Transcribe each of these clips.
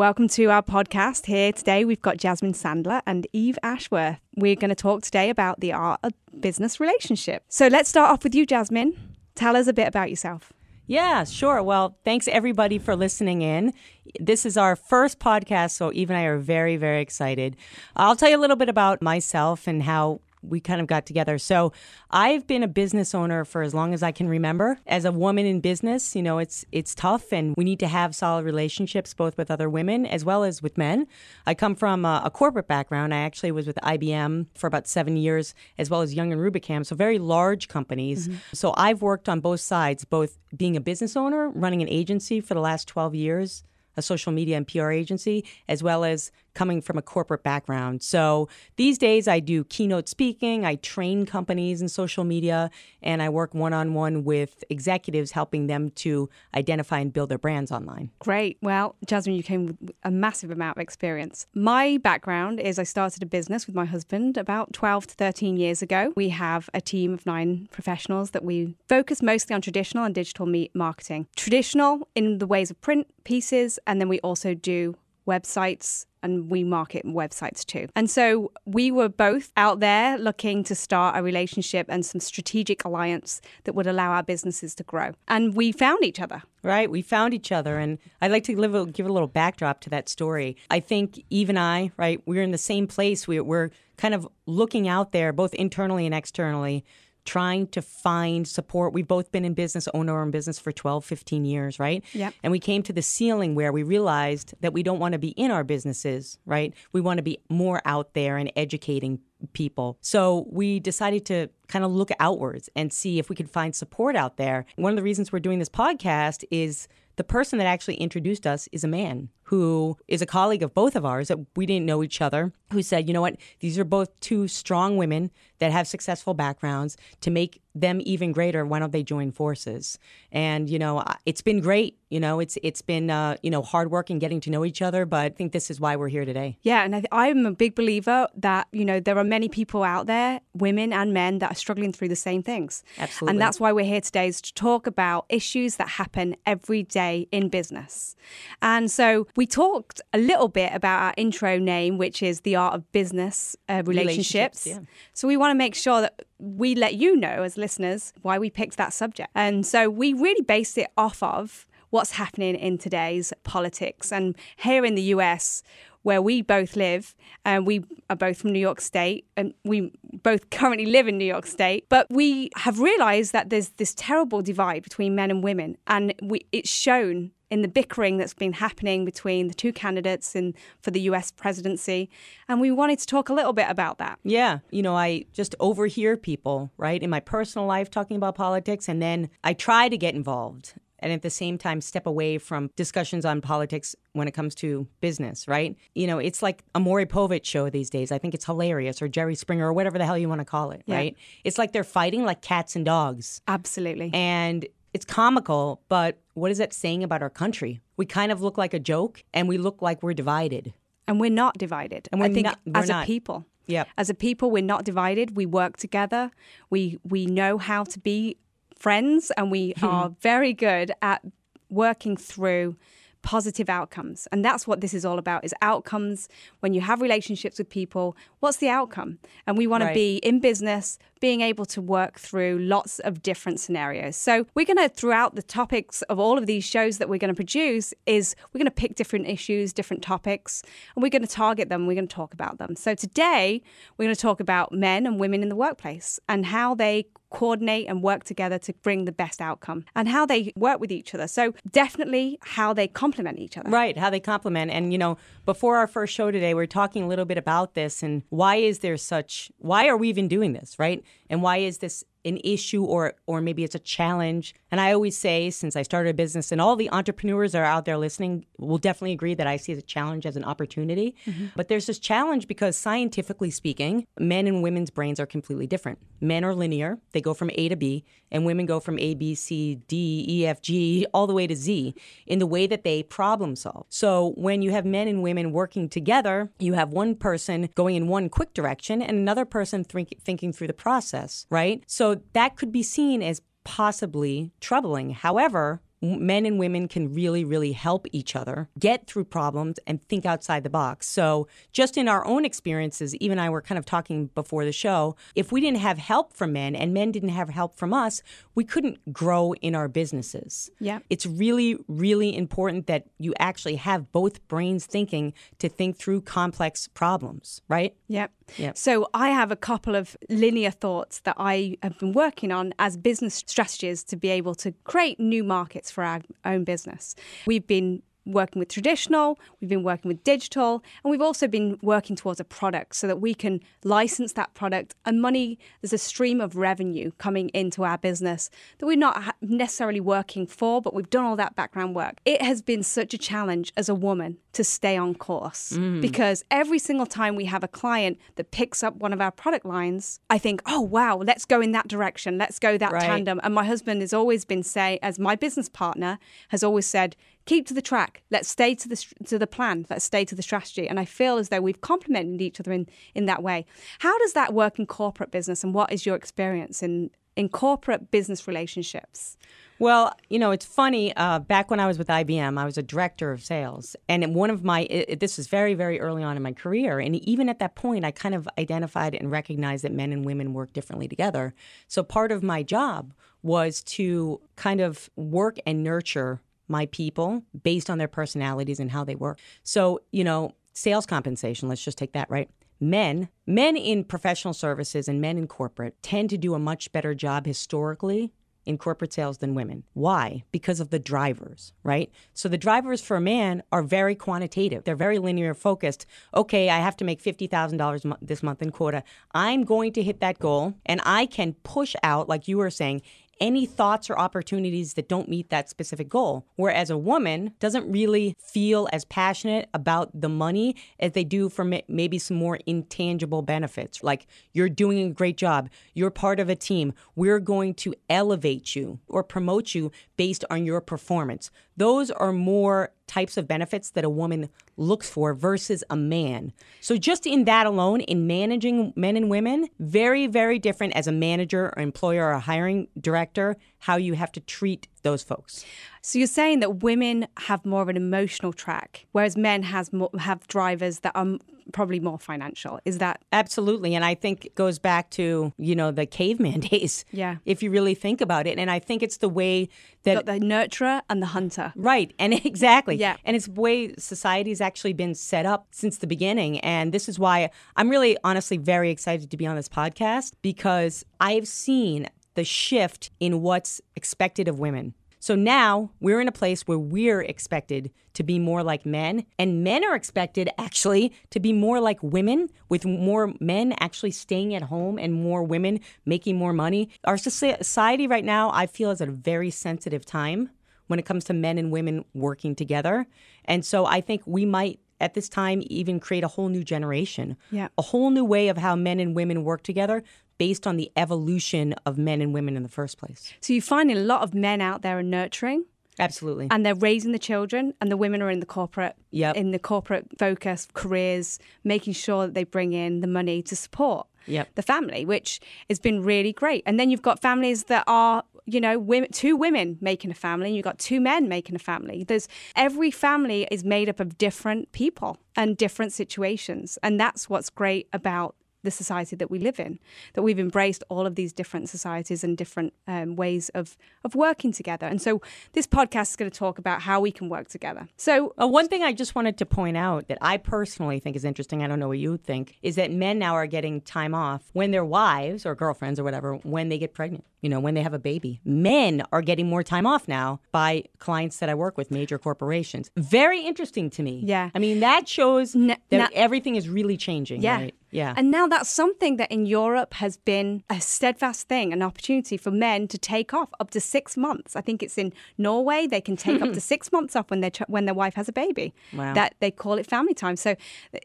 Welcome to our podcast. Here today, we've got Jasmine Sandler and Eve Ashworth. We're going to talk today about the art of business relationship. So let's start off with you, Jasmine. Tell us a bit about yourself. Yeah, sure. Well, thanks everybody for listening in. This is our first podcast, so Eve and I are very, very excited. I'll tell you a little bit about myself and how we kind of got together. So I've been a business owner for as long as I can remember. As a woman in business, you know, it's it's tough and we need to have solid relationships both with other women as well as with men. I come from a, a corporate background. I actually was with IBM for about 7 years as well as Young and Rubicam, so very large companies. Mm-hmm. So I've worked on both sides, both being a business owner, running an agency for the last 12 years, a social media and PR agency, as well as coming from a corporate background. So these days I do keynote speaking, I train companies in social media, and I work one on one with executives helping them to identify and build their brands online. Great. Well, Jasmine, you came with a massive amount of experience. My background is I started a business with my husband about 12 to 13 years ago. We have a team of nine professionals that we focus mostly on traditional and digital marketing. Traditional in the ways of print pieces, and then we also do websites and we market websites too. And so we were both out there looking to start a relationship and some strategic alliance that would allow our businesses to grow. And we found each other. Right, we found each other, and I'd like to a, give a little backdrop to that story. I think Eve and I, right, we're in the same place. We, we're kind of looking out there, both internally and externally, trying to find support. We've both been in business, owner our own business for 12, 15 years, right? Yeah. And we came to the ceiling where we realized that we don't want to be in our businesses, right? We want to be more out there and educating people. So we decided to kind of look outwards and see if we could find support out there. One of the reasons we're doing this podcast is the person that actually introduced us is a man who is a colleague of both of ours that we didn't know each other, who said, you know what, these are both two strong women that have successful backgrounds. To make them even greater, why don't they join forces? And, you know, it's been great. You know, it's it's been uh, you know hard work and getting to know each other, but I think this is why we're here today. Yeah, and I, am a big believer that you know there are many people out there, women and men, that are struggling through the same things. Absolutely, and that's why we're here today is to talk about issues that happen every day in business. And so we talked a little bit about our intro name, which is the art of business uh, relationships. relationships yeah. So we want to make sure that we let you know as listeners why we picked that subject. And so we really based it off of what's happening in today's politics. And here in the US, where we both live, and we are both from New York State, and we both currently live in New York State. But we have realized that there's this terrible divide between men and women, and we, it's shown in the bickering that's been happening between the two candidates in for the US presidency and we wanted to talk a little bit about that. Yeah, you know, I just overhear people, right, in my personal life talking about politics and then I try to get involved and at the same time step away from discussions on politics when it comes to business, right? You know, it's like a Maury Povich show these days. I think it's hilarious, or Jerry Springer, or whatever the hell you want to call it, yeah. right? It's like they're fighting like cats and dogs. Absolutely. And it's comical, but what is that saying about our country? We kind of look like a joke and we look like we're divided. And we're not divided. And we're I think not, as not. a people. Yep. As a people, we're not divided. We work together. We we know how to be friends and we hmm. are very good at working through positive outcomes and that's what this is all about is outcomes when you have relationships with people what's the outcome and we want right. to be in business being able to work through lots of different scenarios so we're going to throughout the topics of all of these shows that we're going to produce is we're going to pick different issues different topics and we're going to target them we're going to talk about them so today we're going to talk about men and women in the workplace and how they coordinate and work together to bring the best outcome and how they work with each other. So, definitely how they complement each other. Right, how they complement. And, you know, before our first show today, we are talking a little bit about this and why is there such, why are we even doing this, right? And why is this an issue or or maybe it's a challenge. And I always say, since I started a business, and all the entrepreneurs that are out there listening will definitely agree that I see the challenge as an opportunity. Mm-hmm. But there's this challenge because scientifically speaking, men and women's brains are completely different. Men are linear; they go from A to B, and women go from A, B, C, D, E, F, G, all the way to Z in the way that they problem solve. So when you have men and women working together, you have one person going in one quick direction and another person think, thinking through the process, right? So that could be seen as possibly troubling. However, men and women can really, really help each other get through problems and think outside the box. So, just in our own experiences, Eve and I were kind of talking before the show, if we didn't have help from men and men didn't have help from us, we couldn't grow in our businesses. Yeah. It's really, really important that you actually have both brains thinking to think through complex problems, right? Yep. Yep. So I have a couple of linear thoughts that I have been working on as business strategies to be able to create new markets for our own business. We've been working with traditional, we've been working with digital, and we've also been working towards a product so that we can license that product and money, there's a stream of revenue coming into our business that we're not necessarily working for, but we've done all that background work. It has been such a challenge as a woman to stay on course mm. because every single time we have a client that picks up one of our product lines, I think, oh, wow, let's go in that direction, let's go that right. tandem. And my husband has always been say, as my business partner, has always said, keep to the track. Let's stay to the to the plan. Let's stay to the strategy. And I feel as though we've complemented each other in in that way. How does that work in corporate business, and what is your experience in in corporate business relationships? Well, you know, it's funny. Uh, back when I was with IBM, I was a director of sales, and one of my it, this was very, very early on in my career, and even at that point, I kind of identified and recognized that men and women work differently together. So part of my job was to kind of work and nurture my people based on their personalities and how they work. So, you know, sales compensation, let's just take that, right? Men, men in professional services and men in corporate tend to do a much better job historically in corporate sales than women. Why? Because of the drivers, right? So the drivers for a man are very quantitative. They're very linear focused. Okay, I have to make $50,000 this month in quota. I'm going to hit that goal and I can push out like you were saying any thoughts or opportunities that don't meet that specific goal. Whereas a woman doesn't really feel as passionate about the money as they do for maybe some more intangible benefits. Like, you're doing a great job, you're part of a team, we're going to elevate you or promote you based on your performance. Those are more types of benefits that a woman looks for versus a man. So just in that alone, in managing men and women, very, very different as a manager or employer or hiring director, how you have to treat those folks. So you're saying that women have more of an emotional track, whereas men has more, have drivers that are probably more financial. Is that absolutely? And I think it goes back to you know the caveman days. Yeah. If you really think about it, and I think it's the way that the nurturer and the hunter. Right, and exactly. Yeah. And it's the way society's actually been set up since the beginning, and this is why I'm really honestly very excited to be on this podcast because I've seen the shift in what's expected of women. So now we're in a place where we're expected to be more like men, and men are expected actually to be more like women, with more men actually staying at home and more women making more money. Our society right now, I feel, is at a very sensitive time when it comes to men and women working together. And so I think we might at this time even create a whole new generation. Yeah. A whole new way of how men and women work together based on the evolution of men and women in the first place. So you find a lot of men out there are nurturing. Absolutely. And they're raising the children and the women are in the corporate yep. in the corporate focus careers, making sure that they bring in the money to support yep. the family, which has been really great. And then you've got families that are you know, women, two women making a family, and you've got two men making a family. There's every family is made up of different people and different situations, and that's what's great about the society that we live in, that we've embraced all of these different societies and different um, ways of, of working together. And so this podcast is going to talk about how we can work together. So, uh, one thing I just wanted to point out that I personally think is interesting, I don't know what you think, is that men now are getting time off when their wives or girlfriends or whatever, when they get pregnant you know, when they have a baby. Men are getting more time off now by clients that I work with, major corporations. Very interesting to me. Yeah. I mean, that shows that everything is really changing. Yeah. Right? Yeah. And now that's something that in Europe has been a steadfast thing, an opportunity for men to take off up to six months. I think it's in Norway they can take up to six months off when their ch- when their wife has a baby. Wow. That they call it family time. So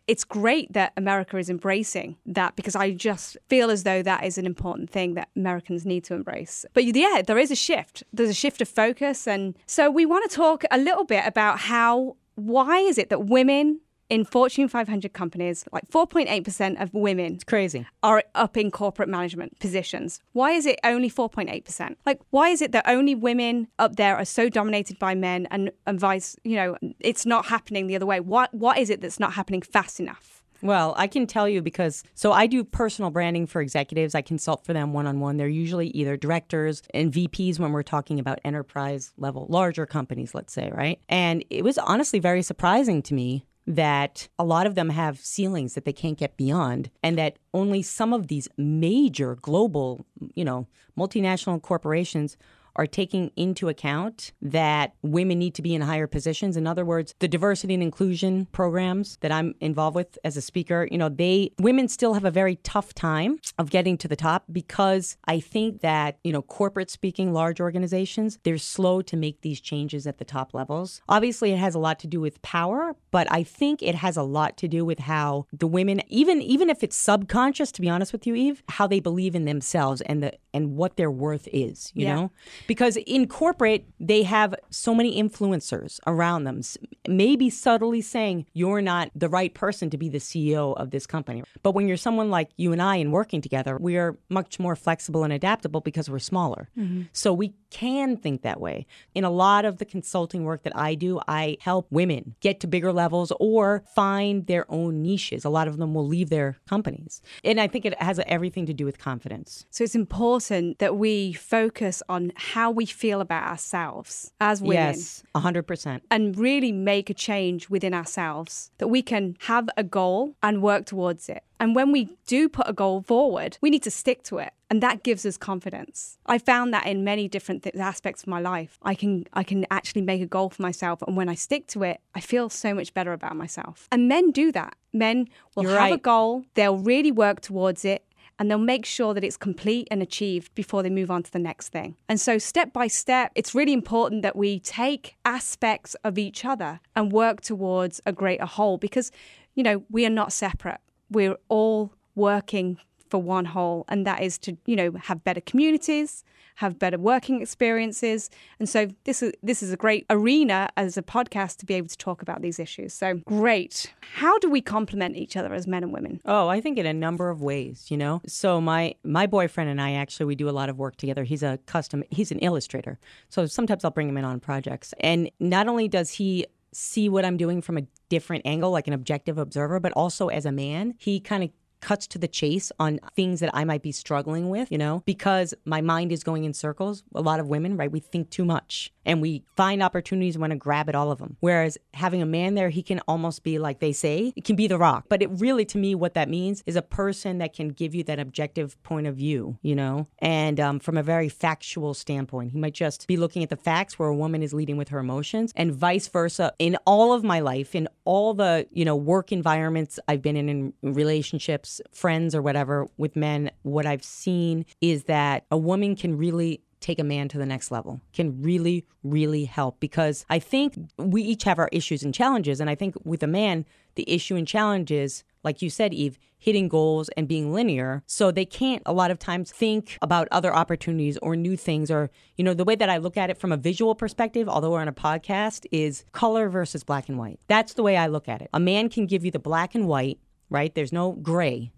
it's great that America is embracing that because I just feel as though that is an important thing that Americans need to embrace. But yeah, there is a shift. There's a shift of focus, and so we want to talk a little bit about how why is it that women in Fortune 500 companies, like 4.8% of women It's crazy. are up in corporate management positions. Why is it only 4.8%? Like, why is it that only women up there are so dominated by men and, and vice, you know, it's not happening the other way? What, what is it that's not happening fast enough? Well, I can tell you because so I do personal branding for executives. I consult for them one on one. They're usually either directors and VPs when we're talking about enterprise level, larger companies, let's say, right? And it was honestly very surprising to me that a lot of them have ceilings that they can't get beyond and that only some of these major global, you know, multinational corporations are taking into account that women need to be in higher positions. In other words, the diversity and inclusion programs that I'm involved with as a speaker, you know, they women still have a very tough time of getting to the top because I think that, you know, corporate speaking, large organizations, they're slow to make these changes at the top levels. Obviously, it has a lot to do with power, but I think it has a lot to do with how the women, even even if it's subconscious, to be honest with you, Eve, how they believe in themselves and the and what their worth is, you Yeah. know? Because in corporate they have so many influencers around them maybe subtly saying you're not the right person to be the ceo of this company. But when you're someone like you and i and working together we are much more flexible and adaptable because we're smaller. Mm-hmm. So we can think that way in a lot of the consulting work that i do i help women get to bigger levels or find their own niches a lot of them will leave their companies and i think it has everything to do with confidence So it's important that we focus on how we feel about ourselves as women. yes 100% and really make a change within ourselves that we can have a goal and work towards it. And when we do put a goal forward, we need to stick to it. And that gives us confidence. I found that in many different th- aspects of my life. I can I can actually make a goal for myself and when I stick to it, I feel so much better about myself. And men do that. Men will You're have a goal, they'll really work towards it, and they'll make sure that it's complete and achieved before they move on to the next thing. And so, step by step, it's really important that we take aspects of each other and work towards a greater whole because, you know, we are not separate. We're all working for one whole, and that is to, you know, have better communities, have better working experiences. And so this is this is a great arena as a podcast to be able to talk about these issues. So great. How do we complement each other as men and women? Oh, I think in a number of ways, you know. So my my boyfriend and I actually we do a lot of work together. He's a custom he's an illustrator. So sometimes I'll bring him in on projects. And not only does he see what I'm doing from a different angle like an objective observer, but also as a man, he kind of cuts to the chase on things that I might be struggling with, you know, because my mind is going in circles. A lot of women, right, we think too much and we find opportunities want to grab at all of them. Whereas having a man there, he can almost be like they say, it can be the rock. But it really, to me, what that means is a person that can give you that objective point of view, you know, and um, from a very factual standpoint. He might just be looking at the facts where a woman is leading with her emotions and vice versa. In all of my life, in all the, you know, work environments I've been in, in relationships, friends or whatever with men, what I've seen is that a woman can really take a man to the next level can really really help because i think we each have our issues and challenges. And i think with a man the issue and challenge is like you said eve hitting goals and being linear. So they can't a lot of times think about other opportunities or new things or you know the way that i look at it from a visual perspective although we're on a podcast is color versus black and white. That's the way i look at it. A man can give you the black and white right? There's no gray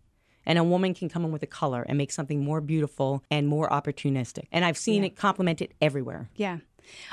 and a woman can come in with a color and make something more beautiful and more opportunistic. And I've seen it complemented everywhere. Yeah.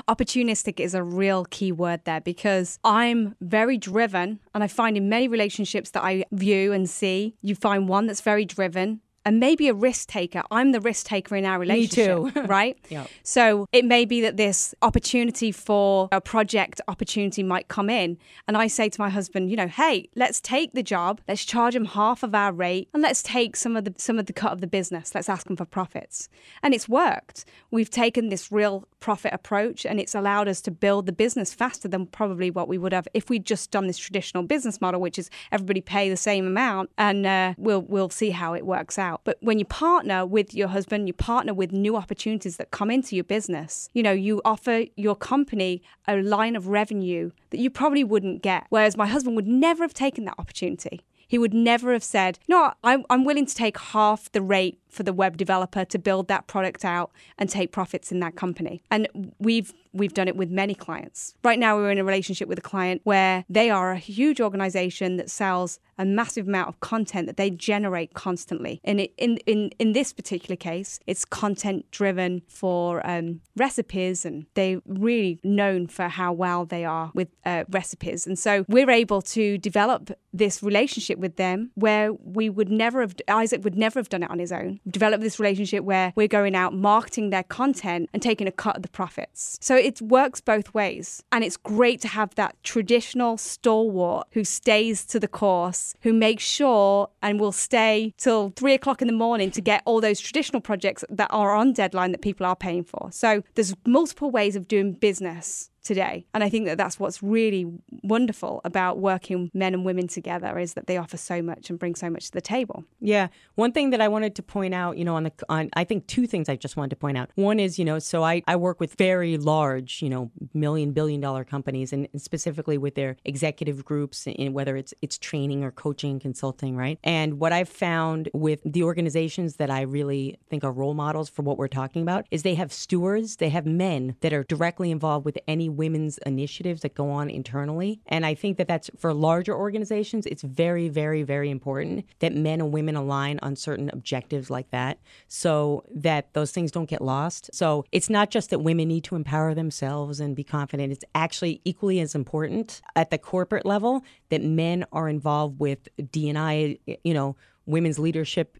Opportunistic is a real key word there because I'm very driven. And I find in many relationships that I view and see, you find one that's very driven and maybe a risk taker. I'm the risk taker in our relationship. too. right? Yep. So it may be that this opportunity for a project opportunity might come in. And I say to my husband, you know, hey, let's take the job, let's charge him half of our rate, and let's take some of the some of the cut of the business. Let's ask him for profits. And it's worked. We've taken this real profit approach and it's allowed us to build the business faster than probably what we would have if we'd just done this traditional business model, which is everybody pay the same amount and uh, we'll we'll see how it works out. But when you partner with your husband, you partner with new opportunities that come into your business. You know, you offer your company a line of revenue that you probably wouldn't get. Whereas my husband would never have taken that opportunity. He would never have said, "No, I'm, I'm willing to take half the rate for the web developer to build that product out and take profits in that company. And we've we've done it with many clients. Right now we're in a relationship with a client where they are a huge organization that sells a massive amount of content that they generate constantly. And in in in this particular case, it's content driven for um, recipes, and they're really known for how well they are with uh, recipes. And so we're able to develop this relationship with them where we would never have Isaac would never have done it on his own. Develop this relationship where we're going out marketing their content and taking a cut of the profits. So it works both ways, and it's great to have that traditional stalwart who stays to the course who makes sure and will stay till three o'clock in the morning to get all those traditional projects that are on deadline that people are paying for. So there's multiple ways of doing business today. And I think that that's what's really wonderful about working men and women together is that they offer so much and bring so much to the table. Yeah. One thing that I wanted to point out, you know, on the on I think two things I just wanted to point out. One is, you know, so I I work with very large, you know, million billion dollar companies and specifically with their executive groups in whether it's it's training or coaching consulting, right? And what I've found with the organizations that I really think are role models for what we're talking about is they have stewards, they have men that are directly involved with any women's initiatives that go on internally. And I think that that's for larger organizations, it's very, very, very important that men and women align on certain objectives like that so that those things don't get lost. So it's not just that women need to empower themselves and be confident, it's actually equally as important at the corporate level that men are involved with D&I, you know, women's leadership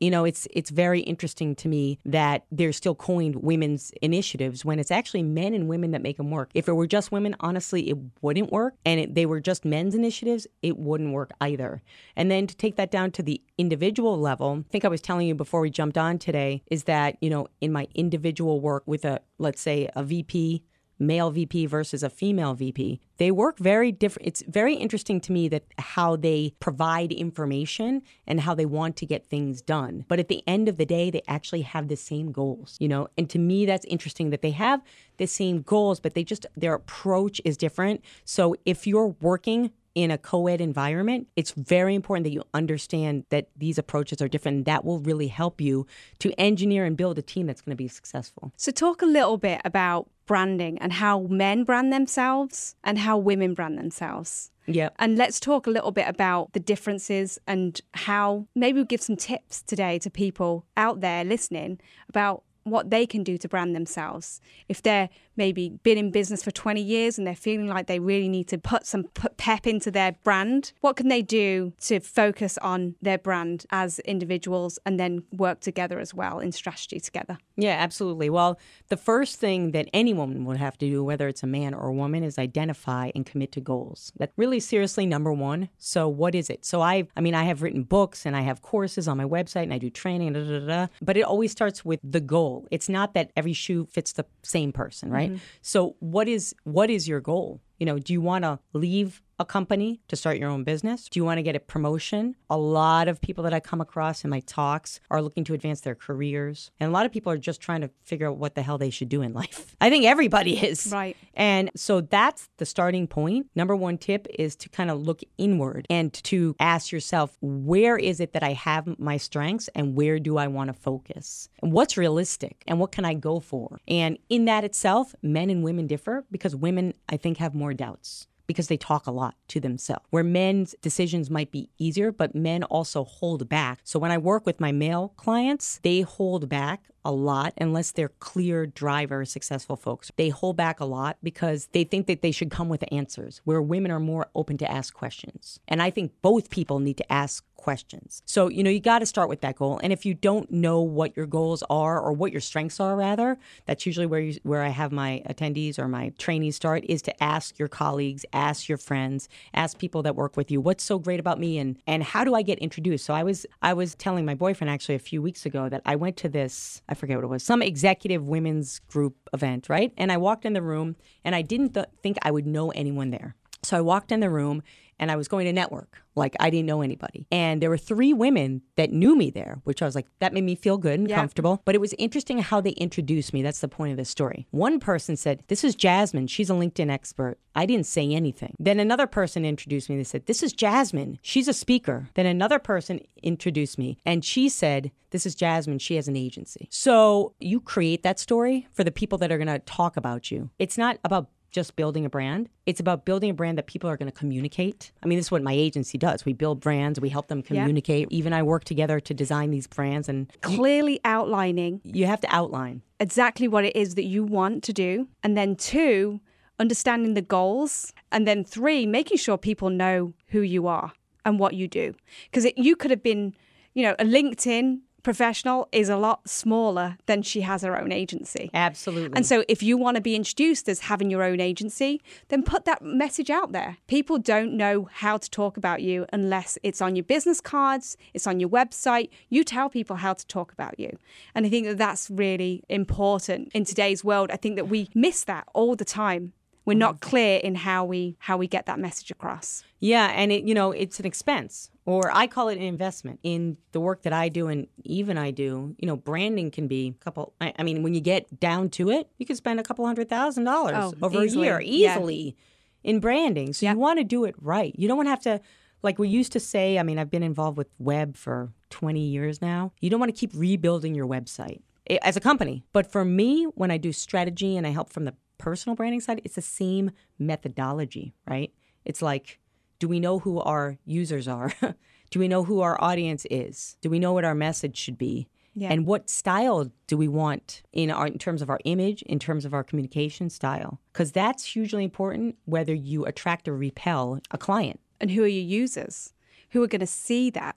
you know it's it's very interesting to me that they're still coined women's initiatives when it's actually men and women that make them work. If it were just women honestly it wouldn't work. And it, they were just men's initiatives it wouldn't work either. And then to take that down to the individual level i think i was telling you before we jumped on today is that you know in my individual work with a let's say a vp male VP versus a female VP. They work very different. It's very interesting to me that how they provide information and how they want to get things done. But at the end of the day, they actually have the same goals, you know? And to me, that's interesting that they have the same goals, but they just, their approach is different. So if you're working in a co ed environment, it's very important that you understand that these approaches are different. That will really help you to engineer and build a team that's going to be successful. So, talk a little bit about branding and how men brand themselves and how women brand themselves. Yeah. And let's talk a little bit about the differences and how maybe we'll give some tips today to people out there listening about what they can do to brand themselves. If they're maybe been in business for 20 years and they're feeling like they really need to put some pep into their brand, what can they do to focus on their brand as individuals and then work together as well in strategy together? Yeah, absolutely. Well, the first thing that any woman would have to do, whether it's a man or a woman, is identify and commit to goals. That's really seriously number one. So, what is it? So, I, I mean, I have written books and I have courses on my website and I do training, da, da, da, but it always starts with the goal. It's not that every shoe fits the same person, right? Mm-hmm. So, what is what is your goal? You know, do you want to leave a company to start your own business? Do you want to get a promotion? A lot of people that I come across in my talks are looking to advance their careers. And a lot of people are just trying to figure out what the hell they should do in life. I think everybody is. Right. And so that's the starting point. Number one tip is to kind of look inward and to ask yourself, where is it that I have my strengths and where do I want to focus? And what's realistic and what can I go for? And in that itself, men and women differ because women, I think, have more doubts because they talk a lot to themselves. Where men's decisions might be easier, but men also hold back. So when I work with my male clients, they hold back a lot unless they're clear driver successful folks. They hold back a lot because they think that they should come with answers, where women are more open to ask questions. And I think both people need to ask questions. So, you know, you got to start with that goal. And if you don't know what your goals are or what your strengths are rather, that's usually where you, where I have my attendees or my trainees start is to ask your colleagues, ask your friends, ask people that work with you, what's so great about me and and how do I get introduced? So I was I was telling my boyfriend actually a few weeks ago that I went to this, I forget what it was, some executive women's group event, right? And I walked in the room and I didn't th- think I would know anyone there. So I walked in the room and I was going to network. Like I didn't know anybody. And there were three women that knew me there, which I was like, that made me feel good and Yeah. comfortable. But it was interesting how they introduced me. That's the point of this story. One person said, This is Jasmine. She's a LinkedIn expert. I didn't say anything. Then another person introduced me. They said, This is Jasmine. She's a speaker. Then another person introduced me and she said, This is Jasmine. She has an agency. So you create that story for the people that are going to talk about you. It's not about just building a brand. It's about building a brand that people are going to communicate. I mean, this is what my agency does. We build brands, we help them communicate. Eve and I work together to design these brands, and Clearly outlining you have to outline. exactly what it is that you want to do. And then two, understanding the goals. And then three, making sure people know who you are and what you do. Because you could have been, you know, a LinkedIn professional is a lot smaller than she has her own agency. Absolutely. And so, if you want to be introduced as having your own agency, then put that message out there. People don't know how to talk about you unless it's on your business cards, it's on your website. You tell people how to talk about you. And I think that that's really important in today's world. I think that we miss that all the time. We're not clear in how we how we get that message across. Yeah, and it you know it's an expense, or I call it an investment in the work that I do, and even I do. You know, branding can be a couple. I, I mean, when you get down to it, you can spend a couple hundred thousand dollars Oh, over easily. a year Yeah. easily in branding. So Yeah. you want to do it right. You don't want to have to. Like we used to say, I mean, I've been involved with web for 20 years now. You don't want to keep rebuilding your website eh, as a company. But for me, when I do strategy and I help from the personal branding side, it's the same methodology, right? It's like, do we know who our users are? do we know who our audience is? Do we know what our message should be? Yeah. And what style do we want in our in terms of our image, in terms of our communication style? Because that's hugely important whether you attract or repel a client. and who are your users who are going to see that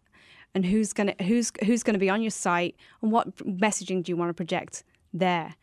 and who's going to who's who's going to be on your site and what messaging do you want to project there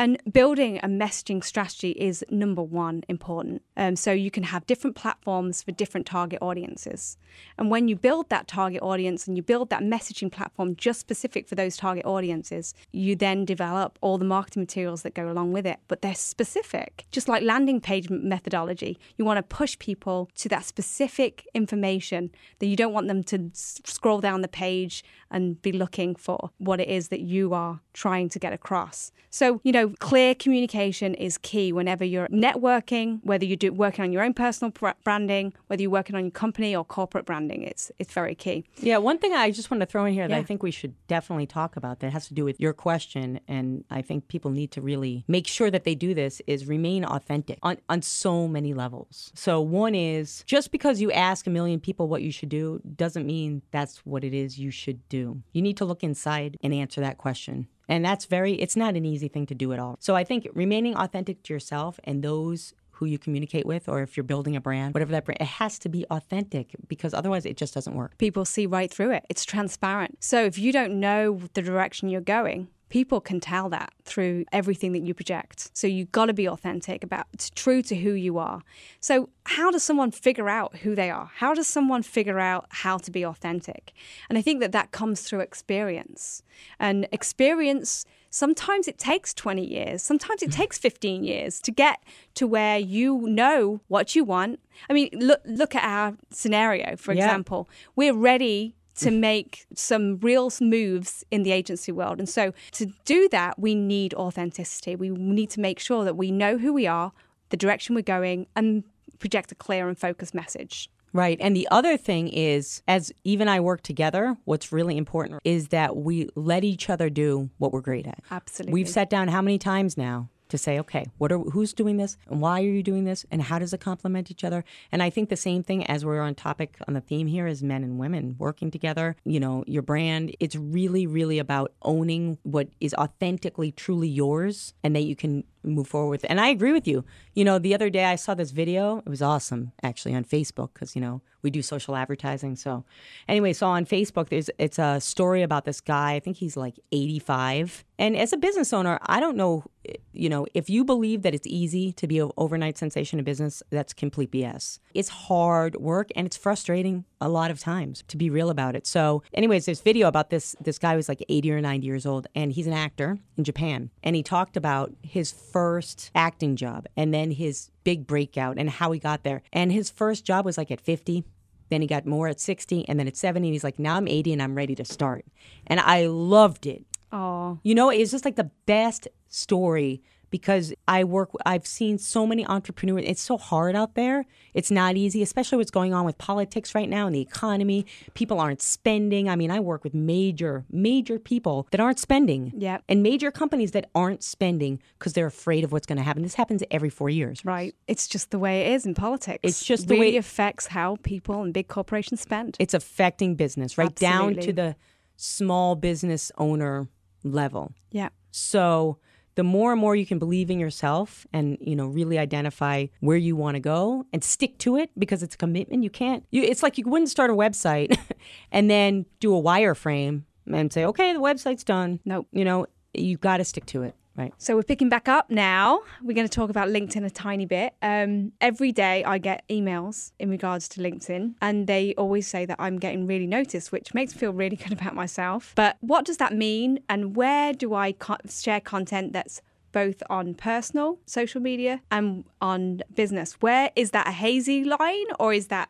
and building a messaging strategy is number one important. Um, so you can have different platforms for different target audiences. And when you build that target audience and you build that messaging platform just specific for those target audiences you then develop all the marketing materials that go along with it. But they're specific. Just like landing page methodology you want to push people to that specific information that you don't want them to scroll down the page and be looking for what it is that you are trying to get across. So you know clear communication is key whenever you're networking whether you're do, working on your own personal br- branding whether you're working on your company or corporate branding it's it's very key Yeah, one thing I just want to throw in here that I think we should definitely talk about that has to do with your question, and I think people need to really make sure that they do this is remain authentic on, on so many levels. So, one is just because you ask a million people what you should do doesn't mean that's what it is you should do. You need to look inside and answer that question. And that's very, it's not an easy thing to do at all. So, I think remaining authentic to yourself and those who you communicate with, or if you're building a brand, whatever that brand, it has to be authentic because otherwise it just doesn't work. people see right through it. It's transparent. So if you don't know the direction you're going, people can tell that through everything that you project. So you've got to be authentic about true to who you are. So how does someone figure out who they are? How does someone figure out how to be authentic? And I think that that comes through experience. And experience sometimes it takes 20 years, sometimes it mm. takes 15 years to get to where you know what you want. I mean, look look at our scenario, for Yeah. example. We're ready to make some real moves in the agency world. And so to do that, we need authenticity. We need to make sure that we know who we are, the direction we're going, and project a clear and focused message. Right. And the other thing is, as Eve and I work together, what's really important is that we let each other do what we're great at. Absolutely. We've sat down how many times now to say, okay, what are who's doing this and why are you doing this and how does it complement each other? And I think the same thing as we're on topic on the theme here is men and women working together. You know, your brand, it's really, really about owning what is authentically truly yours and that you can move forward with. And I agree with you. You know, the other day I saw this video. It was awesome actually on Facebook because, you know, we do social advertising. So anyway, so on Facebook there's it's a story about this guy. I think he's like 85. And as a business owner, I don't know you know, if you believe that it's easy to be an overnight sensation in business, that's complete BS. It's hard work and it's frustrating a lot of times to be real about it. So, anyways, there's video about this this guy was like 80 or 90 years old and he's an actor in Japan and he talked about his first acting job and then his big breakout and how he got there. And his first job was like at 50 then he got more at 60 and then at 70 and he's like now i'm 80 and i'm ready to start and i loved it Oh, you know, it's just like the best story because I work, I've seen so many entrepreneurs. It's so hard out there. It's not easy, especially what's going on with politics right now and the economy. People aren't spending. I mean, I work with major, major people that aren't spending. Yep. And major companies that aren't spending because they're afraid of what's going to happen. This happens every four years. right. It's just the way it is in politics. It's just the really way- affects how people and big corporations spend. It's affecting business, right down to the small business owner level. yeah. So the more and more you can believe in yourself and you know really identify where you want to go and stick to it because it's a commitment you can't you it's like you wouldn't start a website and then do a wireframe and say okay the website's done Nope. you know you got to stick to it right So we're picking back up now. We're going to talk about LinkedIn a tiny bit. Um, every day I get emails in regards to LinkedIn, and they always say that I'm getting really noticed, which makes me feel really good about myself. But what does that mean, and where do I co- share content that's both on personal social media and on business? Where is that a hazy line, or is that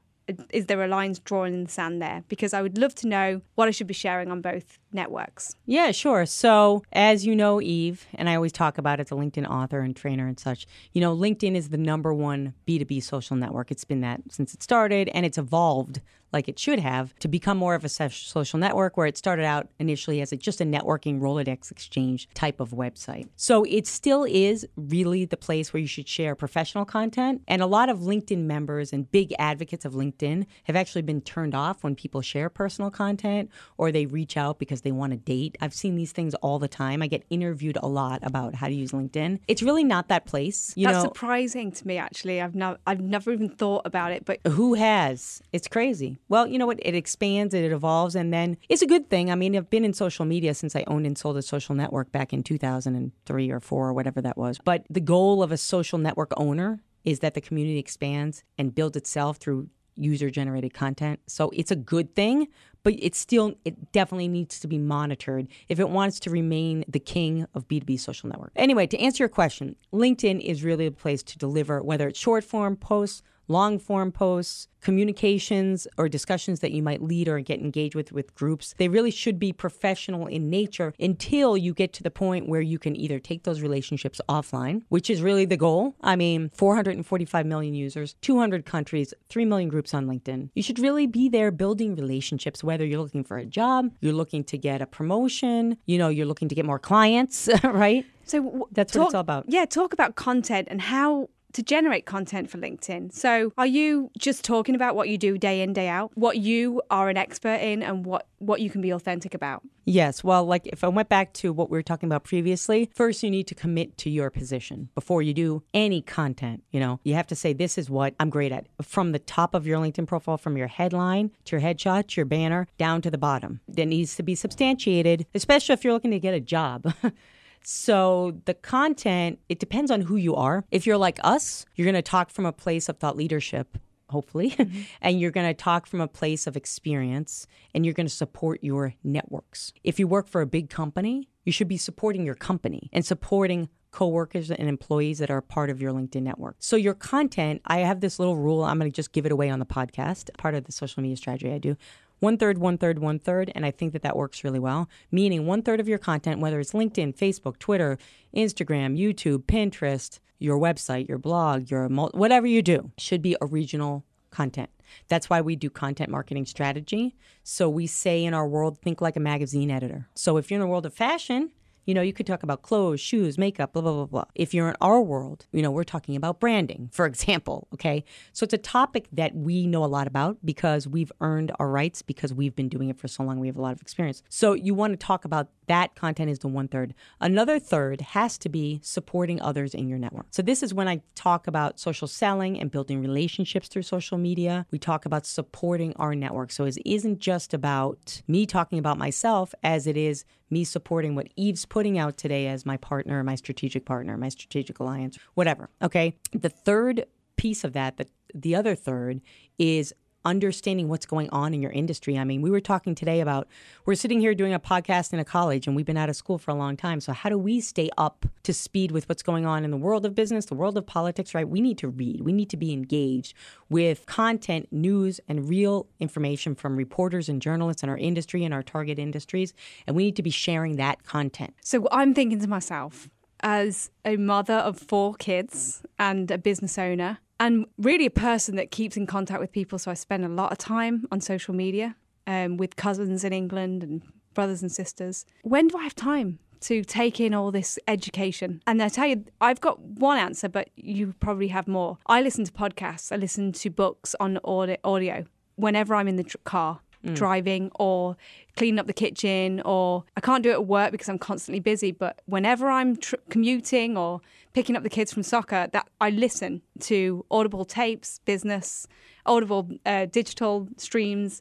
is there a line drawn in the sand there? Because I would love to know what I should be sharing on both networks. Yeah, sure. So, as you know, Eve, and I always talk about it as a LinkedIn author and trainer and such, you know, LinkedIn is the number one B2B social network. It's been that since it started, and it's evolved like it should have to become more of a social network where it started out initially as a, just a networking Rolodex exchange type of website. So, it still is really the place where you should share professional content. And a lot of LinkedIn members and big advocates of LinkedIn have actually been turned off when people share personal content or they reach out because they want to date. I've seen these things all the time. I get interviewed a lot about how to use LinkedIn. It's really not that place. You That's know, surprising to me, actually. I've no, I've never even thought about it, but who has? It's crazy. Well, you know what? It expands, and it evolves, and then it's a good thing. I mean, I've been in social media since I owned and sold a social network back in 2003 or 4 or whatever that was. But the goal of a social network owner is that the community expands and builds itself through user generated content. So it's a good thing, but it still it definitely needs to be monitored if it wants to remain the king of B2B social network. Anyway, to answer your question, LinkedIn is really a place to deliver whether it's short form posts, long form posts, communications or discussions that you might lead or get engaged with with groups. They really should be professional in nature until you get to the point where you can either take those relationships offline, which is really the goal. I mean, 445 million users, 200 countries, 3 million groups on LinkedIn. You should really be there building relationships whether you're looking for a job, you're looking to get a promotion, you know, you're looking to get more clients, right? so w- That's what it's all about. Yeah, talk about content and how to generate content for LinkedIn. So, are you just talking about what you do day in day out, what you are an expert in, and what what you can be authentic about? Yes. Well, like if I went back to what we were talking about previously, first you need to commit to your position before you do any content. You know, you have to say, this is what I'm great at. From the top of your LinkedIn profile, from your headline to your headshot, your banner, down to the bottom. That needs to be substantiated, especially if you're looking to get a job. So the content, it depends on who you are. If you're like us, you're going to talk from a place of thought leadership, hopefully, and you're going to talk from a place of experience and you're going to support your networks. If you work for a big company, you should be supporting your company and supporting coworkers and employees that are part of your LinkedIn network. So your content, I have this little rule, I'm going to just give it away on the podcast, part of the social media strategy I do one third, one third, one third, and I think that that works really well. Meaning, one third of your content, whether it's LinkedIn, Facebook, Twitter, Instagram, YouTube, Pinterest, your website, your blog, your whatever you do, should be original content. That's why we do content marketing strategy. So we say in our world, think like a magazine editor. So if you're in the world of fashion, you know, you could talk about clothes, shoes, makeup, blah, blah, blah, blah. If you're in our world, you know, we're talking about branding, for example, okay? So it's a topic that we know a lot about because we've earned our rights because we've been doing it for so long. We have a lot of experience. So you want to talk about that content is the one third. Another third has to be supporting others in your network. So this is when I talk about social selling and building relationships through social media. We talk about supporting our network. So it isn't just about me talking about myself as it is me supporting what Eve's putting out today as my partner, my strategic partner, my strategic alliance, whatever. Okay. The third piece of that, the, the other third, is understanding what's going on in your industry. I mean, we were talking today about we're sitting here doing a podcast in a college and we've been out of school for a long time. So, how do we stay up to speed with what's going on in the world of business, the world of politics, right? We need to read, we need to be engaged with content, news, and real information from reporters and journalists in our industry and our target industries. And we need to be sharing that content. So, I'm thinking to myself, as a mother of four kids and a business owner, and really a person that keeps in contact with people. So I spend a lot of time on social media um, with cousins in England and brothers and sisters. When do I have time? To take in all this education. And I tell you, I've got one answer, but you probably have more. I listen to podcasts, I listen to books on audio whenever I'm in the car. Mm. driving or cleaning up the kitchen or I can't do it at work because I'm constantly busy but whenever I'm tr- commuting or picking up the kids from soccer that I listen to audible tapes business audible uh, digital streams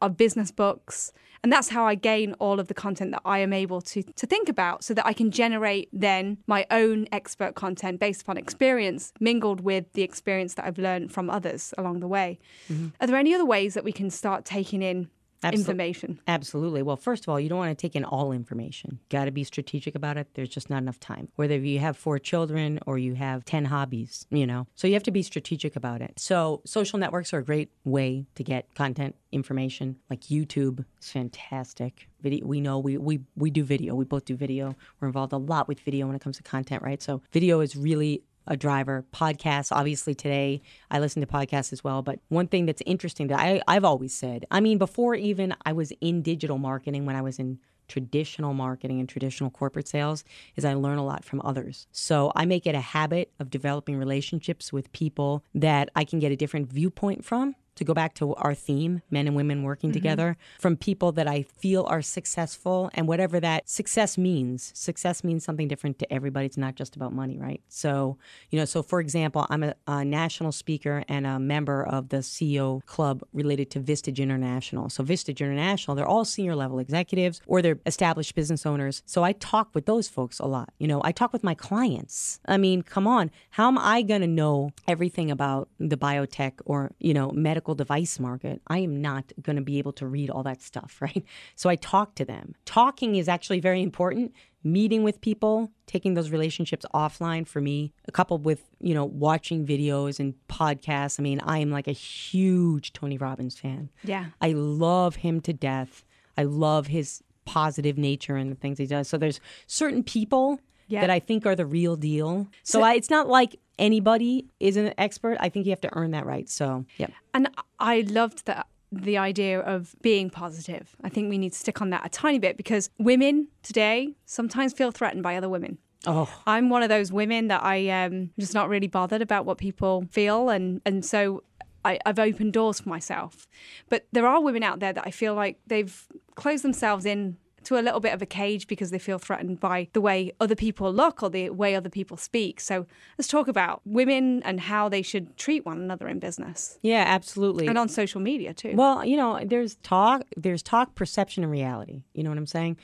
of business books and that's how I gain all of the content that I am able to, to think about so that I can generate then my own expert content based upon experience, mingled with the experience that I've learned from others along the way. Mm-hmm. Are there any other ways that we can start taking in Absol- information. Absolutely. Well, first of all, you don't want to take in all information. Got to be strategic about it. There's just not enough time. Whether you have four children or you have 10 hobbies, you know. So you have to be strategic about it. So social networks are a great way to get content information. Like YouTube is fantastic. Video we know we, we we do video. We both do video. We're involved a lot with video when it comes to content, right? So video is really a driver. Podcasts, obviously, today I listen to podcasts as well. But one thing that's interesting that I, I've always said, I mean, before even I was in digital marketing, when I was in traditional marketing and traditional corporate sales is I learn a lot from others. So I make it a habit of developing relationships with people that I can get a different viewpoint from to go back to our theme, men and women working mm-hmm. together, from people that I feel are successful and whatever that success means. Success means something different to everybody. It's not just about money, right? So, you know, so for example, I'm a, a national speaker and a member of the CEO club related to Vistage International. So, Vistage International, they're all senior level executives or they're established business owners. So, I talk with those folks a lot. You know, I talk with my clients. I mean, come on, how am I going to know everything about the biotech or, you know, medical? Medical device market, I am not going to be able to read all that stuff, right? So I talk to them. Talking is actually very important. Meeting with people, taking those relationships offline for me, coupled with, you know, watching videos and podcasts. I mean, I am like a huge Tony Robbins fan. Yeah. I love him to death. I love his positive nature and the things he does. So there's certain people yeah. that I think are the real deal. So, so I, it's not like anybody is an expert. I think you have to earn that right. So, yeah. And I loved that the idea of being positive. I think we need to stick on that a tiny bit because women today sometimes feel threatened by other women. Oh. I'm one of those women that I um just not really bothered about what people feel and and so I, have opened doors for myself. But there are women out there that I feel like they've closed themselves in to a little bit of a cage because they feel threatened by the way other people look or the way other people speak. So let's talk about women and how they should treat one another in business. Yeah, absolutely. And on social media too. Well, you know, there's talk, there's talk, perception, and reality. You know what I'm saying?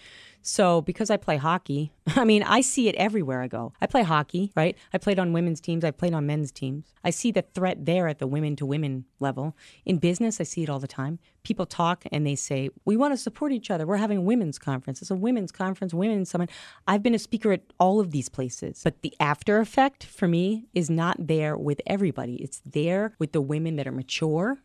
So because I play hockey, I mean, I see it everywhere I go. I play hockey, right? I played on women's teams, I played on men's teams. I see the threat there at the women to women level. In business, I see it all the time. People talk and they say, "We want to support each other. We're having a women's conference. It's a women's conference, women's summit." I've been a speaker at all of these places, but the after effect for me is not there with everybody. It's there with the women that are mature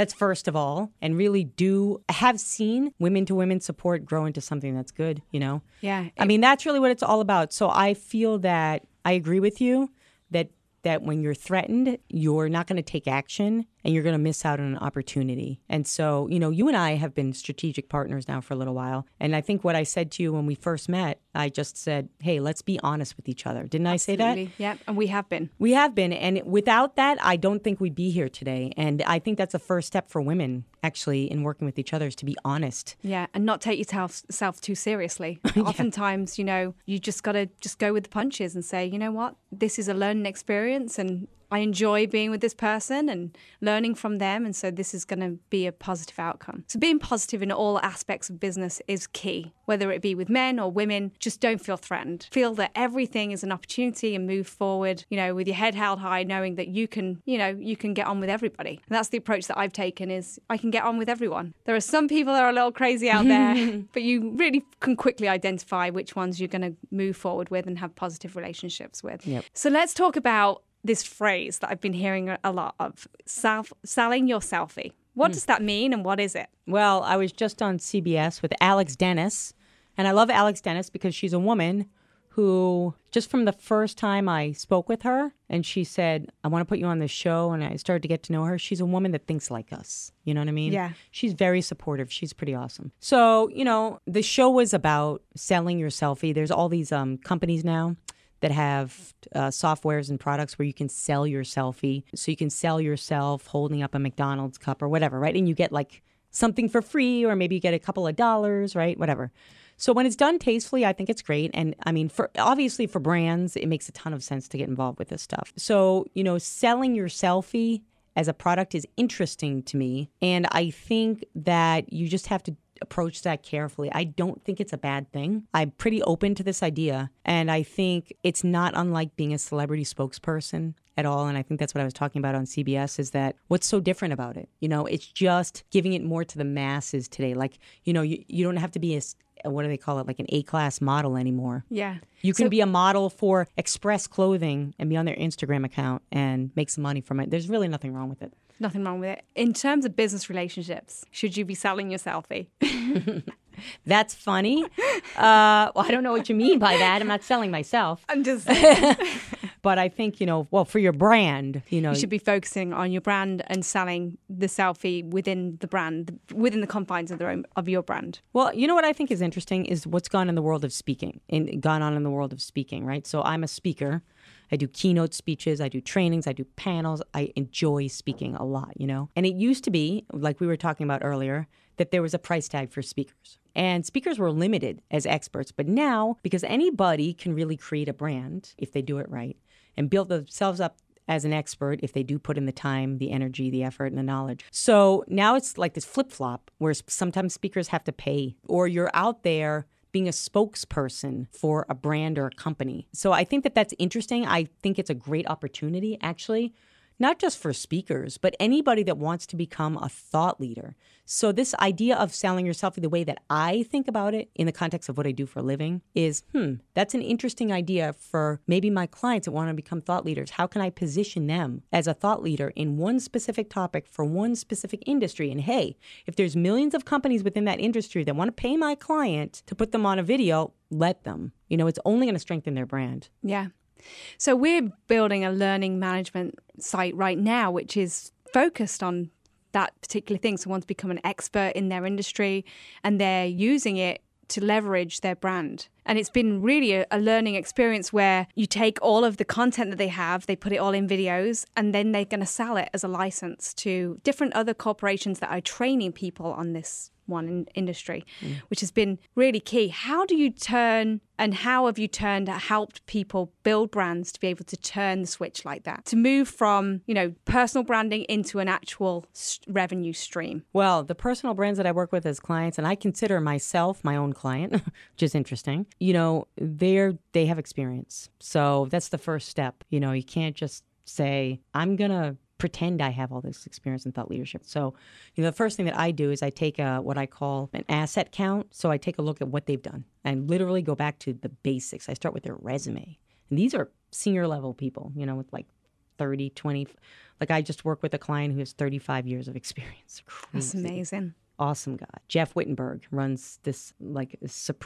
that's first of all, and really do have seen women to women support grow into something that's good, you know? Yeah. It, I mean, that's really what it's all about. So I feel that I agree with you that that when you're threatened, you're not going to take action and you're going to miss out on an opportunity. And so, you know, you and I have been strategic partners now for a little while. And I think what I said to you when we first met, I just said, hey, let's be honest with each other. Didn't Absolutely. I say that? Yeah, and we have been. We have been. And without that, I don't think we'd be here today. And I think that's a first step for women, actually, in working with each other is to be honest. Yeah, and not take yourself too seriously. yeah. Oftentimes, you know, you just got to just go with the punches and say, you know what, this is a learning experience and I enjoy being with this person and learning from them. And so this is going to be a positive outcome. So being positive in all aspects of business is key, whether it be with men or women. Just don't feel threatened. Feel that everything is an opportunity and move forward, you know, with your head held high, knowing that you can, you know, you can get on with everybody. And that's the approach that I've taken is I can get on with everyone. There are some people that are a little crazy out there, but you really can quickly identify which ones you're going to move forward with and have positive relationships with. Yep. So let's talk about this phrase that I've been hearing a lot of self, selling your selfie. What does that mean and what is it? Well, I was just on CBS with Alex Dennis, and I love Alex Dennis because she's a woman who, just from the first time I spoke with her, and she said, I want to put you on this show, and I started to get to know her. She's a woman that thinks like us. You know what I mean? Yeah. She's very supportive. She's pretty awesome. So, you know, the show was about selling your selfie. There's all these um, companies now that have uh, softwares and products where you can sell your selfie. So you can sell yourself holding up a McDonald's cup or whatever, right? And you get like something for free, or maybe you get a couple of dollars, right? Whatever. So when it's done tastefully, I think it's great. And I mean, for obviously for brands, it makes a ton of sense to get involved with this stuff. So, you know, selling your selfie as a product is interesting to me. And I think that you just have to approach that carefully. I don't think it's a bad thing. I'm pretty open to this idea. And I think it's not unlike being a celebrity spokesperson at all. And I think that's what I was talking about on CBS is that what's so different about it? You know, it's just giving it more to the masses today. Like, you know, you, you don't have to be a what do they call it like an A class model anymore. Yeah. You can So- be a model for Express Clothing and be on their Instagram account and make some money from it. There's really nothing wrong with it. Nothing wrong with it. In terms of business relationships, should you be selling your selfie? That's funny. Uh, well, I don't know what you mean by that. I'm not selling myself, I'm just but I think you know. Well, for your brand, you know, you should be focusing on your brand and selling the selfie within the brand, within the confines of their own of your brand. Well, you know what I think is interesting is what's gone in the world of speaking and gone on in the world of speaking, right? So I'm a speaker. I do keynote speeches, I do trainings, I do panels. I enjoy speaking a lot, you know? And it used to be, like we were talking about earlier, that there was a price tag for speakers. And speakers were limited as experts. But now, because anybody can really create a brand if they do it right and build themselves up as an expert if they do put in the time, the energy, the effort, and the knowledge. So now it's like this flip flop where sometimes speakers have to pay, or you're out there being a spokesperson for a brand or a company. So I think that that's interesting. I think it's a great opportunity, actually, not just for speakers, but anybody that wants to become a thought leader. So, this idea of selling yourself the way that I think about it in the context of what I do for a living is hmm, that's an interesting idea for maybe my clients that want to become thought leaders. How can I position them as a thought leader in one specific topic for one specific industry? And hey, if there's millions of companies within that industry that want to pay my client to put them on a video, let them. You know, it's only going to strengthen their brand. Yeah. So we're building a learning management site right now, which is focused on that particular thing. Someone's become an expert in their industry and they're using it to leverage their brand. And it's been really a, a learning experience where you take all of the content that they have, they put it all in videos, and then they're going to sell it as a license to different other corporations that are training people on this one in industry, mm. which has been really key. How do you turn and how have you turned helped people build brands to be able to turn the switch like that to move from you know personal branding into an actual s- revenue stream? Well, the personal brands that I work with as clients, and I consider myself my own client, which is interesting. You know, they're they have experience, so that's the first step. You know, you can't just say I'm gonna pretend I have all this experience in thought leadership. So, you know, the first thing that I do is I take a what I call an asset count. So I take a look at what they've done and literally go back to the basics. I start with their resume, and these are senior level people. You know, with like 30, 20. Like I just work with a client who has 35 years of experience. That's amazing. Awesome guy. Jeff Wittenberg runs this, like,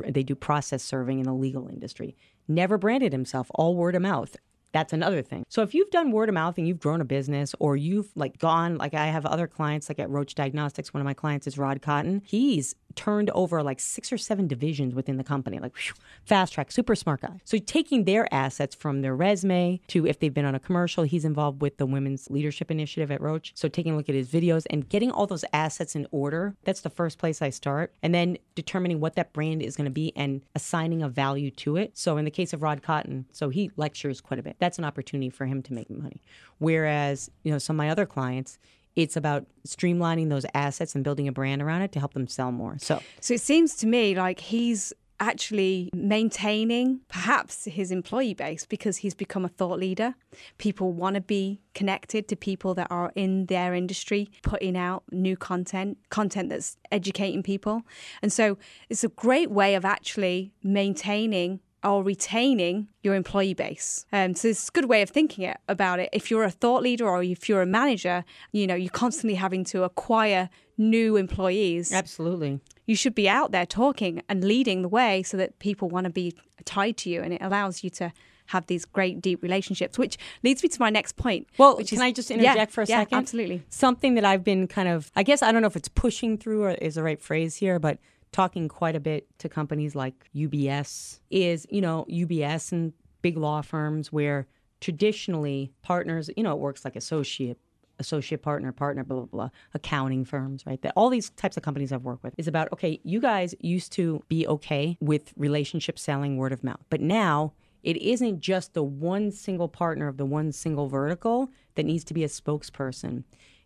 they do process serving in the legal industry. Never branded himself, all word of mouth. That's another thing. So if you've done word of mouth and you've grown a business or you've like gone, like I have other clients, like at Roche Diagnostics, one of my clients is Rod Cotton. He's turned over like six or seven divisions within the company, like whew, fast track, super smart guy. So taking their assets from their resume to if they've been on a commercial, he's involved with the Women's Leadership Initiative at Roche. So taking a look at his videos and getting all those assets in order, that's the first place I start. And then determining what that brand is going to be and assigning a value to it. So in the case of Rod Cotton, so he lectures quite a bit. That's an opportunity for him to make money. Whereas, you know, some of my other clients, it's about streamlining those assets and building a brand around it to help them sell more. So, so it seems to me like he's actually maintaining perhaps his employee base because he's become a thought leader. People want to be connected to people that are in their industry, putting out new content, content that's educating people. And so it's a great way of actually maintaining or retaining your employee base. Um, so it's a good way of thinking it, about it. If you're a thought leader or if you're a manager, you know, you're constantly having to acquire new employees. Absolutely. You should be out there talking and leading the way so that people want to be tied to you and it allows you to have these great deep relationships, which leads me to my next point. Well, can is, I just interject yeah, for a yeah, second? Absolutely. Something that I've been kind of, I guess, I don't know if it's pushing through or is the right phrase here, but talking quite a bit to companies like UBS is, you know, UBS and big law firms where traditionally partners, you know, it works like associate associate partner, partner, blah, blah, blah, accounting firms, right? That all these types of companies I've worked with is about, okay, you guys used to be okay with relationship selling word of mouth, but now it isn't just the one single partner of the one single vertical that needs to be a spokesperson.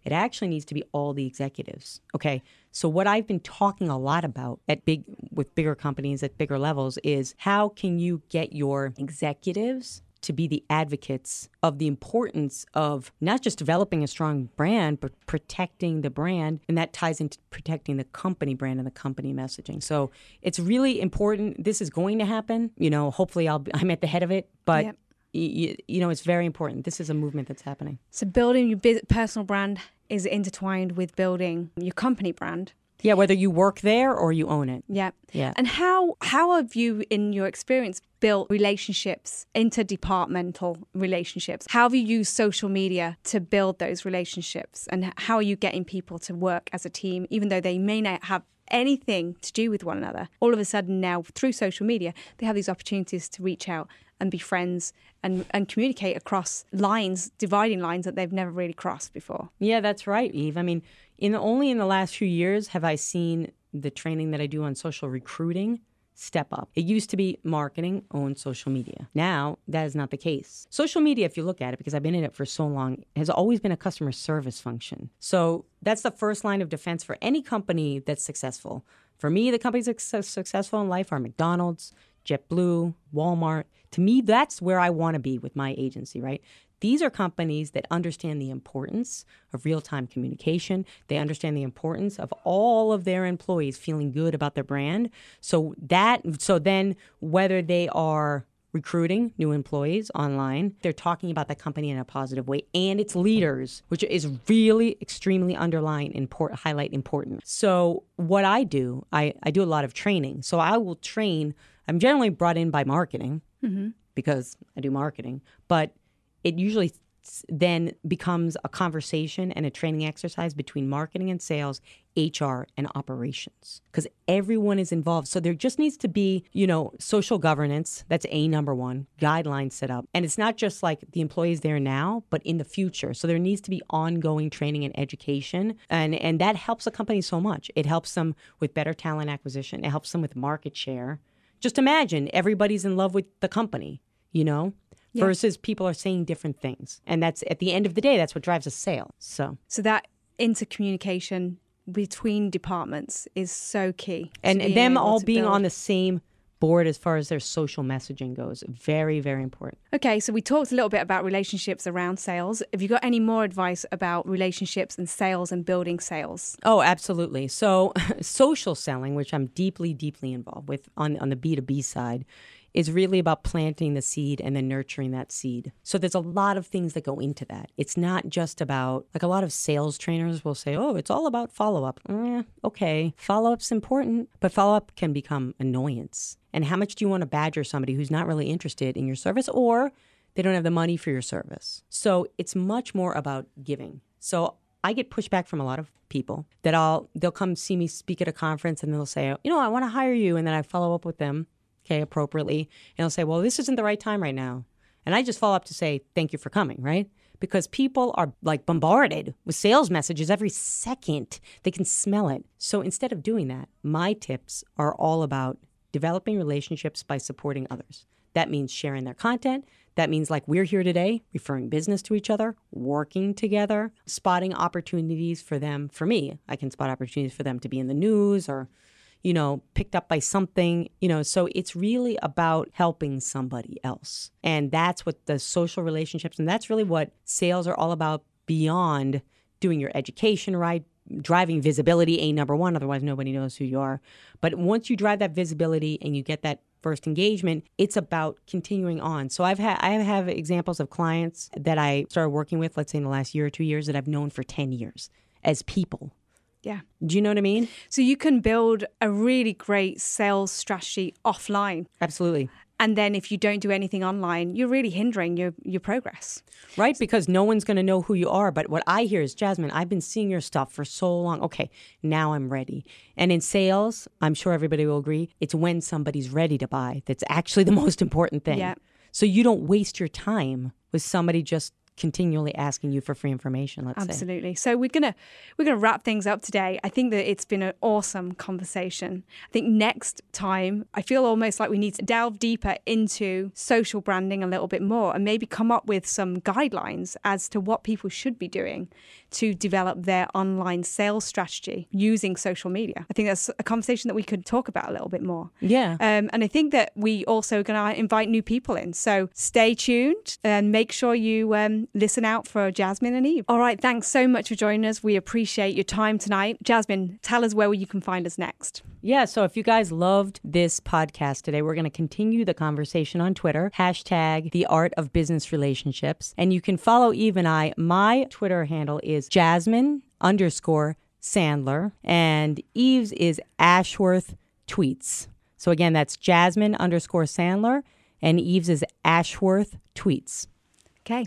It actually needs to be all the executives. Okay. So what I've been talking a lot about at big with bigger companies at bigger levels is how can you get your executives to be the advocates of the importance of not just developing a strong brand, but protecting the brand. And that ties into protecting the company brand and the company messaging. So it's really important. This is going to happen. You know, hopefully I'll, I'm at the head of it, but. Yep. You, you know, it's very important. This is a movement that's happening. So building your personal brand is intertwined with building your company brand. Yeah, whether you work there or you own it. Yeah. Yeah. And how how have you in your experience built relationships, interdepartmental relationships? How have you used social media to build those relationships and how are you getting people to work as a team even though they may not have anything to do with one another? All of a sudden now through social media, they have these opportunities to reach out and be friends and, and communicate across lines, dividing lines that they've never really crossed before. Yeah, that's right, Eve. I mean, in the, only in the last few years have I seen the training that I do on social recruiting step up. It used to be marketing owned social media. Now, that is not the case. Social media, if you look at it, because I've been in it for so long, has always been a customer service function. So that's the first line of defense for any company that's successful. For me, the companies that are successful in life are McDonald's, JetBlue, Walmart. To me, that's where I want to be with my agency, right? These are companies that understand the importance of real time communication. They understand the importance of all of their employees feeling good about their brand. So that, so then whether they are recruiting new employees online. They're talking about the company in a positive way and its leaders, which is really extremely underline import highlight important. So what I do, I, I do a lot of training. So I will train, I'm generally brought in by marketing mm-hmm. because I do marketing, but it usually then becomes a conversation and a training exercise between marketing and sales, HR and operations because everyone is involved. So there just needs to be, you know, social governance. That's a number one, guidelines set up. And it's not just like the employees there now, but in the future. So there needs to be ongoing training and education. And and that helps a company so much. It helps them with better talent acquisition. It helps them with market share. Just imagine everybody's in love with the company, you know? yeah. versus people are saying different things. And that's at the end of the day, that's what drives a sale. So, so that intercommunication between departments is so key. And them all being build. on the same board as far as their social messaging goes. Very, very important. Okay, so we talked a little bit about relationships around sales. Have you got any more advice about relationships and sales and building sales? Oh, absolutely. So, social selling, which I'm deeply, deeply involved with on, on the B2B side, is really about planting the seed and then nurturing that seed. So there's a lot of things that go into that. It's not just about, like a lot of sales trainers will say, oh, it's all about follow up. Eh, okay, follow up's important, but follow up can become annoyance. And how much do you want to badger somebody who's not really interested in your service or they don't have the money for your service? So it's much more about giving. So I get pushback from a lot of people that I'll they'll come see me speak at a conference and they'll say, you know, I want to hire you, and then I follow up with them, okay, appropriately, and they'll say, well, this isn't the right time right now, and I just follow up to say, thank you for coming, right? Because people are like bombarded with sales messages every second. They can smell it. So instead of doing that, my tips are all about developing relationships by supporting others. That means sharing their content. That means, like we're here today, referring business to each other, working together, spotting opportunities for them. For me, I can spot opportunities for them to be in the news or, you know, picked up by something, you know. So it's really about helping somebody else. And that's what the social relationships, and that's really what sales are all about beyond doing your education right, driving visibility, a number one, otherwise nobody knows who you are. But once you drive that visibility and you get that first engagement, it's about continuing on. So I've had I have examples of clients that I started working with, let's say in the last year or two years, that I've known for 10 years as people. Yeah. Do you know what I mean? So you can build a really great sales strategy offline. Absolutely. And then if you don't do anything online, you're really hindering your, your progress. Right? Because no one's going to know who you are. But what I hear is, Jasmine, I've been seeing your stuff for so long. Okay, now I'm ready. And in sales, I'm sure everybody will agree, it's when somebody's ready to buy that's actually the most important thing. Yeah. So you don't waste your time with somebody just continually asking you for free information let's absolutely. Say. so we're gonna we're gonna wrap things up today. I think that it's been an awesome conversation. I think next time i feel almost like we need to delve deeper into social branding a little bit more and maybe come up with some guidelines as to what people should be doing to develop their online sales strategy using social media. I think that's a conversation that we could talk about a little bit more. Yeah. Um, and i think that we also are going to invite new people in. So stay tuned and make sure you um, listen out for Jasmine and Eve. All right, thanks so much for joining us. We appreciate your time tonight. Jasmine, tell us where you can find us next. Yeah, so if you guys loved this podcast today, we're going to continue the conversation on Twitter, hashtag the art of business relationships. And you can follow Eve and I. My Twitter handle is Jasmine underscore Sandler, and Eve's is Ashworth Tweets. So again, that's Jasmine underscore Sandler, and Eve's is Ashworth Tweets. Okay.